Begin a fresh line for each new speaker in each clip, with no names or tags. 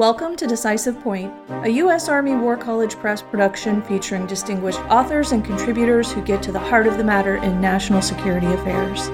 Welcome to Decisive Point, a U.S. Army War College Press production featuring distinguished authors and contributors who get to the heart of the matter in national security affairs.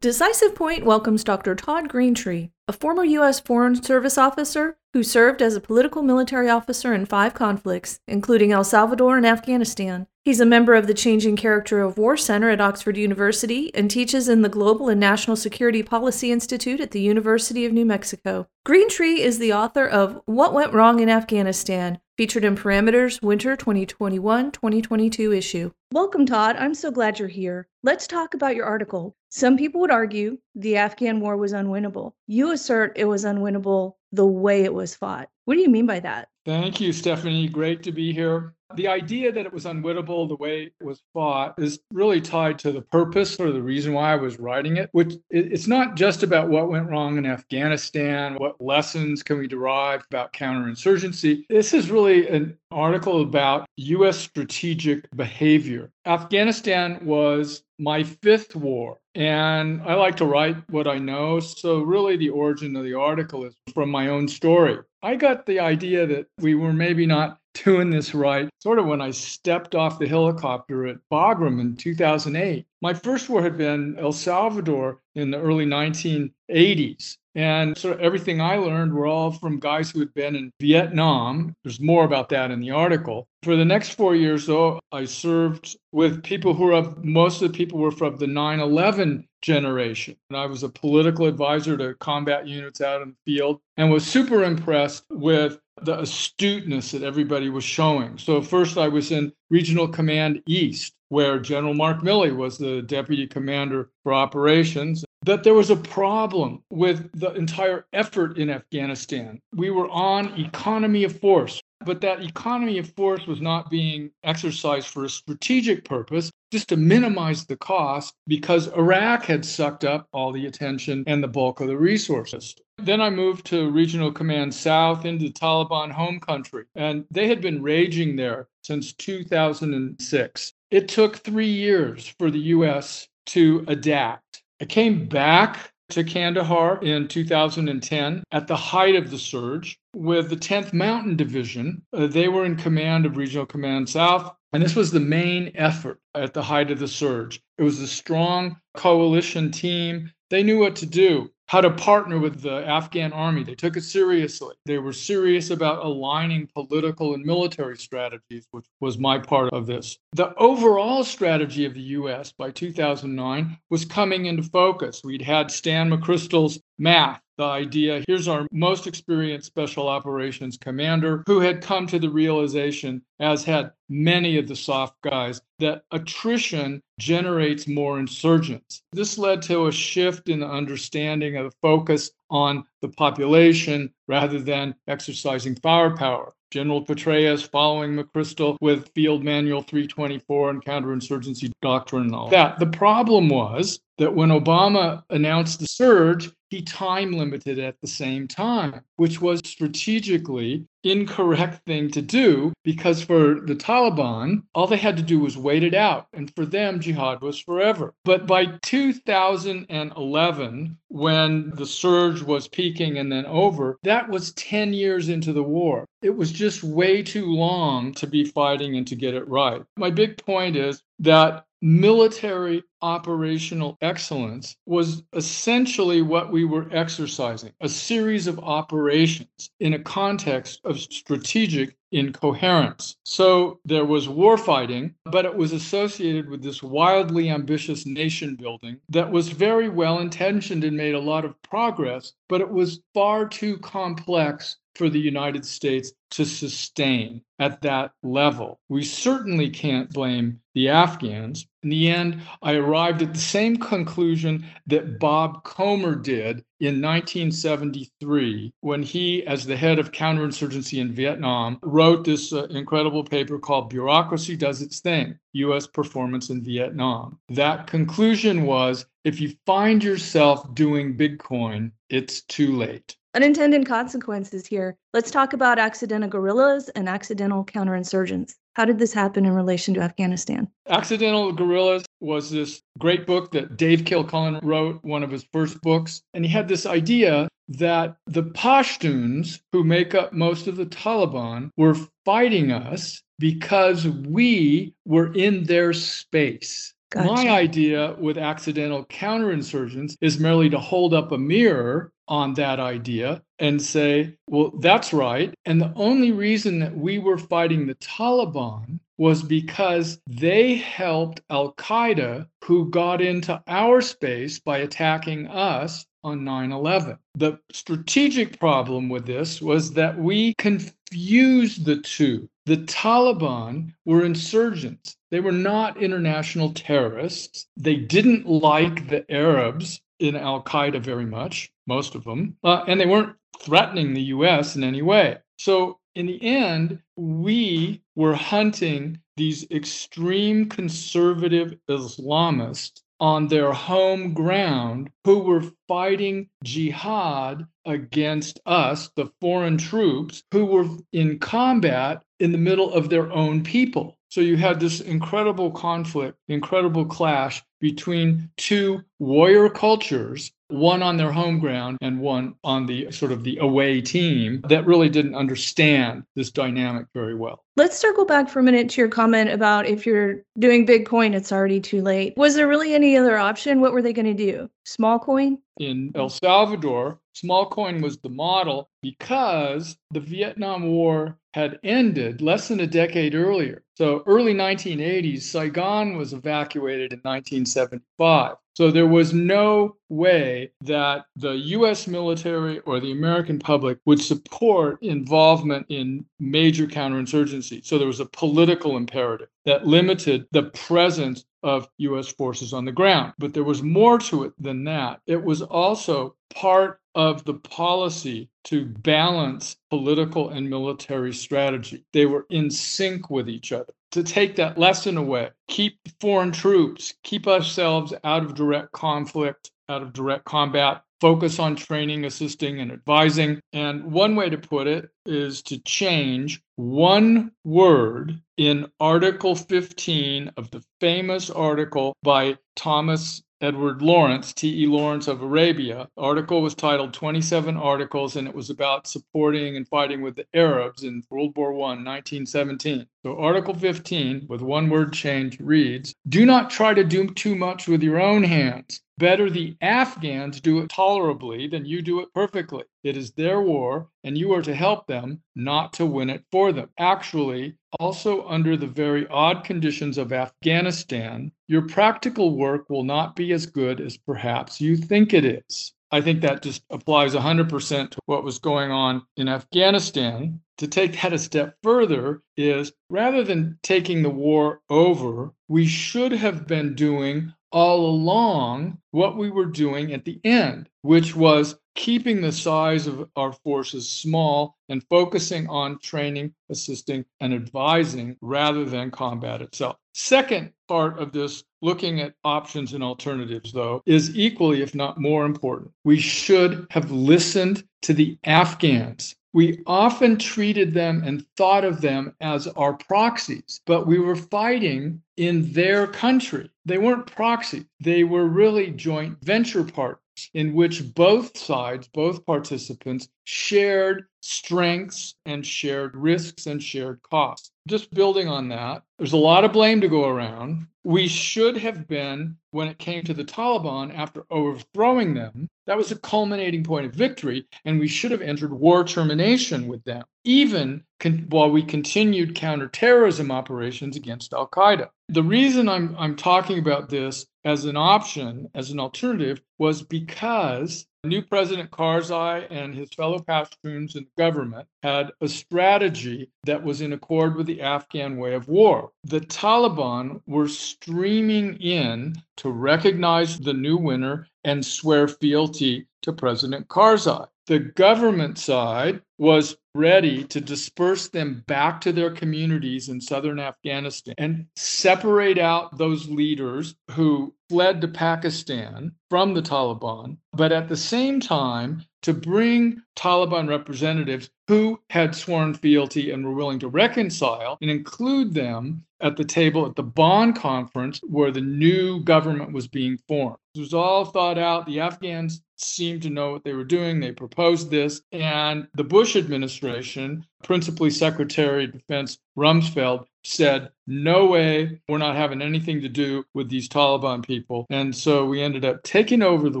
Decisive Point welcomes Dr. Todd Greentree, a former U.S. Foreign Service officer who served as a political military officer in five conflicts, including El Salvador and Afghanistan. He's a member of the Changing Character of War Center at Oxford University and teaches in the Global and National Security Policy Institute at the University of New Mexico. Greentree is the author of What Went Wrong in Afghanistan, featured in Parameters Winter 2021 2022 issue. Welcome, Todd. I'm so glad you're here. Let's talk about your article. Some people would argue the Afghan war was unwinnable. You assert it was unwinnable the way it was fought. What do you mean by that?
Thank you, Stephanie. Great to be here. The idea that it was unwinnable the way it was fought is really tied to the purpose or the reason why I was writing it, which it's not just about what went wrong in Afghanistan, what lessons can we derive about counterinsurgency. This is really an article about U.S. strategic behavior. Afghanistan was my fifth war. And I like to write what I know. So, really, the origin of the article is from my own story. I got the idea that we were maybe not doing this right sort of when I stepped off the helicopter at Bagram in 2008. My first war had been El Salvador in the early 1980s. And so everything I learned were all from guys who had been in Vietnam. There's more about that in the article. For the next four years, though, I served with people who were of, most of the people were from the 9 11 generation. And I was a political advisor to combat units out in the field and was super impressed with the astuteness that everybody was showing. So, first, I was in Regional Command East, where General Mark Milley was the deputy commander for operations that there was a problem with the entire effort in Afghanistan. We were on economy of force, but that economy of force was not being exercised for a strategic purpose, just to minimize the cost because Iraq had sucked up all the attention and the bulk of the resources. Then I moved to Regional Command South into the Taliban home country, and they had been raging there since 2006. It took three years for the US to adapt. I came back to Kandahar in 2010 at the height of the surge with the 10th Mountain Division. Uh, they were in command of Regional Command South, and this was the main effort at the height of the surge. It was a strong coalition team. They knew what to do how to partner with the Afghan army. They took it seriously. They were serious about aligning political and military strategies, which was my part of this. The overall strategy of the US by 2009 was coming into focus. We'd had Stan McChrystal's math the idea here's our most experienced special operations commander who had come to the realization, as had many of the soft guys, that attrition generates more insurgents. This led to a shift in the understanding of the focus on the population rather than exercising firepower. General Petraeus following McChrystal with Field Manual 324 and counterinsurgency doctrine and all that. The problem was that when Obama announced the surge, he time limited at the same time, which was strategically incorrect thing to do because for the Taliban, all they had to do was wait it out. And for them, jihad was forever. But by 2011, when the surge was peaking and then over, that was 10 years into the war. It was just way too long to be fighting and to get it right. My big point is that military operational excellence was essentially what we were exercising a series of operations in a context of strategic incoherence. So there was warfighting, but it was associated with this wildly ambitious nation building that was very well intentioned and made a lot of progress, but it was far too complex for the United States to sustain at that level. We certainly can't blame the Afghans. In the end, I arrived at the same conclusion that Bob Komer did in 1973 when he, as the head of counterinsurgency in Vietnam, wrote this uh, incredible paper called Bureaucracy Does Its Thing U.S. Performance in Vietnam. That conclusion was if you find yourself doing big coin, it's too late.
Unintended consequences here. Let's talk about accidental guerrillas and accidental counterinsurgents. How did this happen in relation to Afghanistan?
Accidental Guerrillas was this great book that Dave Kilcullen wrote, one of his first books. And he had this idea that the Pashtuns, who make up most of the Taliban, were fighting us because we were in their space. Gotcha. My idea with accidental counterinsurgents is merely to hold up a mirror on that idea and say, well, that's right. And the only reason that we were fighting the Taliban was because they helped Al Qaeda, who got into our space by attacking us on 9 11. The strategic problem with this was that we confused the two. The Taliban were insurgents. They were not international terrorists. They didn't like the Arabs in Al Qaeda very much, most of them, uh, and they weren't threatening the US in any way. So, in the end, we were hunting these extreme conservative Islamists on their home ground who were fighting jihad against us, the foreign troops, who were in combat in the middle of their own people. So you had this incredible conflict, incredible clash between two warrior cultures, one on their home ground and one on the sort of the away team that really didn't understand this dynamic very well.
Let's circle back for a minute to your comment about if you're doing big coin, it's already too late. Was there really any other option? What were they going to do? Small coin?
In El Salvador, small coin was the model because the Vietnam War had ended less than a decade earlier. So, early 1980s, Saigon was evacuated in 1975. So there was no way that the US military or the American public would support involvement in major counterinsurgency. So there was a political imperative that limited the presence of US forces on the ground. But there was more to it than that. It was also part of the policy to balance political and military strategy. They were in sync with each other. To take that lesson away, keep foreign troops, keep ourselves out of direct conflict, out of direct combat, focus on training, assisting, and advising. And one way to put it is to change one word in Article 15 of the famous article by Thomas Edward Lawrence, T.E. Lawrence of Arabia. The article was titled 27 Articles, and it was about supporting and fighting with the Arabs in World War I, 1917. So, Article 15, with one word change, reads Do not try to do too much with your own hands. Better the Afghans do it tolerably than you do it perfectly. It is their war, and you are to help them, not to win it for them. Actually, also under the very odd conditions of Afghanistan, your practical work will not be as good as perhaps you think it is. I think that just applies 100% to what was going on in Afghanistan. To take that a step further is rather than taking the war over, we should have been doing all along what we were doing at the end, which was keeping the size of our forces small and focusing on training, assisting, and advising rather than combat itself. Second part of this, looking at options and alternatives, though, is equally, if not more important. We should have listened to the Afghans we often treated them and thought of them as our proxies, but we were fighting in their country. They weren't proxies, they were really joint venture partners in which both sides, both participants, shared strengths and shared risks and shared costs. Just building on that, there's a lot of blame to go around. We should have been, when it came to the Taliban, after overthrowing them, that was a culminating point of victory, and we should have entered war termination with them, even con- while we continued counterterrorism operations against Al Qaeda. The reason I'm, I'm talking about this as an option, as an alternative, was because new President Karzai and his fellow Pashtuns in the government had a strategy that was in accord with the Afghan way of war. The Taliban were streaming in to recognize the new winner and swear fealty to President Karzai. The government side was ready to disperse them back to their communities in southern Afghanistan and separate out those leaders who fled to Pakistan from the Taliban, but at the same time, to bring Taliban representatives who had sworn fealty and were willing to reconcile and include them at the table at the Bonn conference where the new government was being formed. It was all thought out. The Afghans seemed to know what they were doing. They proposed this. And the Bush administration, principally Secretary of Defense Rumsfeld, said, No way, we're not having anything to do with these Taliban people. And so we ended up taking over the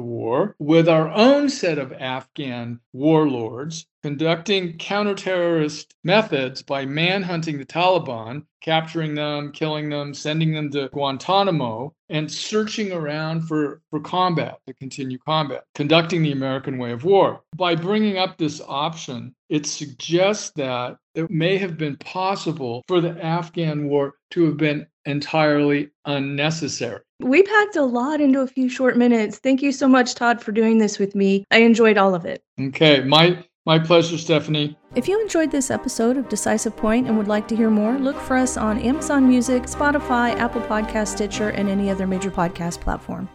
war with our own set of Afghan warlords conducting counter-terrorist methods by manhunting the Taliban, capturing them, killing them, sending them to Guantanamo, and searching around for, for combat, to continue combat, conducting the American way of war. By bringing up this option, it suggests that it may have been possible for the Afghan war to have been entirely unnecessary.
We packed a lot into a few short minutes. Thank you so much, Todd, for doing this with me. I enjoyed all of it.
Okay, my my pleasure, Stephanie.
If you enjoyed this episode of Decisive Point and would like to hear more, look for us on Amazon Music, Spotify, Apple Podcast, Stitcher, and any other major podcast platform.